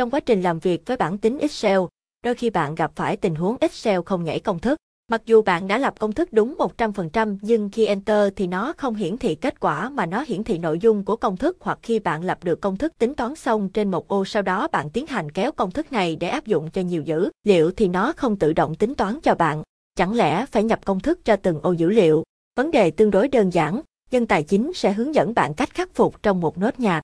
Trong quá trình làm việc với bản tính Excel, đôi khi bạn gặp phải tình huống Excel không nhảy công thức. Mặc dù bạn đã lập công thức đúng 100% nhưng khi Enter thì nó không hiển thị kết quả mà nó hiển thị nội dung của công thức hoặc khi bạn lập được công thức tính toán xong trên một ô sau đó bạn tiến hành kéo công thức này để áp dụng cho nhiều dữ liệu thì nó không tự động tính toán cho bạn. Chẳng lẽ phải nhập công thức cho từng ô dữ liệu? Vấn đề tương đối đơn giản, dân tài chính sẽ hướng dẫn bạn cách khắc phục trong một nốt nhạc.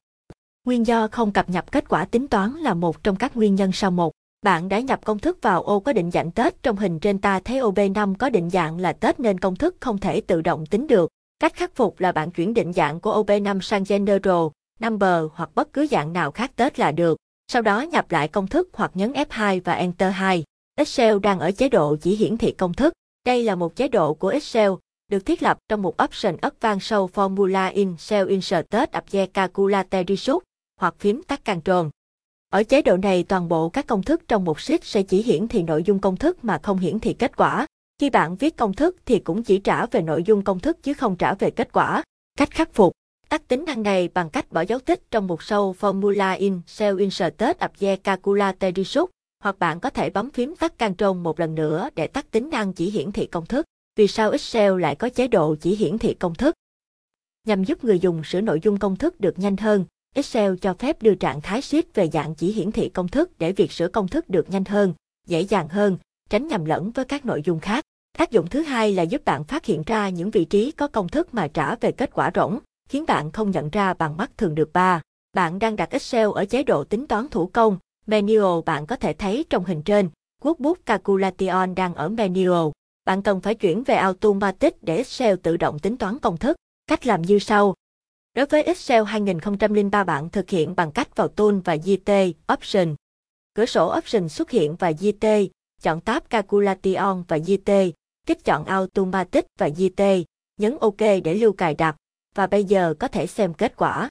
Nguyên do không cập nhật kết quả tính toán là một trong các nguyên nhân sau một. Bạn đã nhập công thức vào ô có định dạng Tết trong hình trên ta thấy ô B5 có định dạng là Tết nên công thức không thể tự động tính được. Cách khắc phục là bạn chuyển định dạng của ô B5 sang General, Number hoặc bất cứ dạng nào khác Tết là được. Sau đó nhập lại công thức hoặc nhấn F2 và Enter 2. Excel đang ở chế độ chỉ hiển thị công thức. Đây là một chế độ của Excel, được thiết lập trong một option Advanced Show Formula in Cell Inserted Update Calculate Result hoặc phím tắt Ctrl. Ở chế độ này toàn bộ các công thức trong một sheet sẽ chỉ hiển thị nội dung công thức mà không hiển thị kết quả. Khi bạn viết công thức thì cũng chỉ trả về nội dung công thức chứ không trả về kết quả. Cách khắc phục Tắt tính năng này bằng cách bỏ dấu tích trong mục sâu Formula in Cell Inserted Abje Calculate Result hoặc bạn có thể bấm phím tắt Ctrl một lần nữa để tắt tính năng chỉ hiển thị công thức. Vì sao Excel lại có chế độ chỉ hiển thị công thức? Nhằm giúp người dùng sửa nội dung công thức được nhanh hơn, Excel cho phép đưa trạng thái sheet về dạng chỉ hiển thị công thức để việc sửa công thức được nhanh hơn, dễ dàng hơn, tránh nhầm lẫn với các nội dung khác. Tác dụng thứ hai là giúp bạn phát hiện ra những vị trí có công thức mà trả về kết quả rỗng, khiến bạn không nhận ra bằng mắt thường được ba. Bạn đang đặt Excel ở chế độ tính toán thủ công, Manual bạn có thể thấy trong hình trên, Workbook Calculation đang ở Manual. Bạn cần phải chuyển về Automatic để Excel tự động tính toán công thức. Cách làm như sau. Đối với Excel 2003 bạn thực hiện bằng cách vào Tool và GT, Option. Cửa sổ Option xuất hiện và GT, chọn tab Calculation và GT, kích chọn Automatic và GT, nhấn OK để lưu cài đặt, và bây giờ có thể xem kết quả.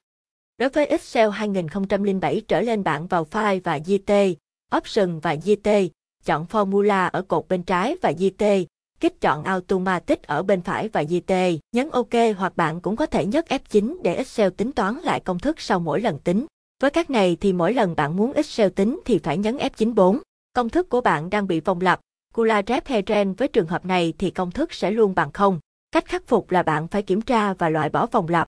Đối với Excel 2007 trở lên bạn vào File và GT, Option và GT, chọn Formula ở cột bên trái và GT, kích chọn Automatic ở bên phải và GT, nhấn OK hoặc bạn cũng có thể nhấn F9 để Excel tính toán lại công thức sau mỗi lần tính. Với các này thì mỗi lần bạn muốn Excel tính thì phải nhấn F94. Công thức của bạn đang bị vòng lặp, Cula-Rep Heren với trường hợp này thì công thức sẽ luôn bằng không. Cách khắc phục là bạn phải kiểm tra và loại bỏ vòng lặp.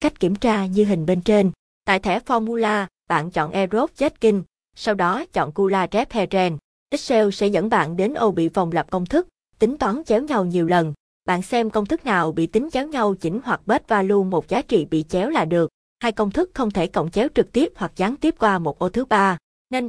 Cách kiểm tra như hình bên trên. Tại thẻ Formula, bạn chọn Error Checking, sau đó chọn Cula-Rep Heren. Excel sẽ dẫn bạn đến ô bị vòng lặp công thức, tính toán chéo nhau nhiều lần. Bạn xem công thức nào bị tính chéo nhau chỉnh hoặc bết value một giá trị bị chéo là được. Hai công thức không thể cộng chéo trực tiếp hoặc gián tiếp qua một ô thứ ba, nên bắt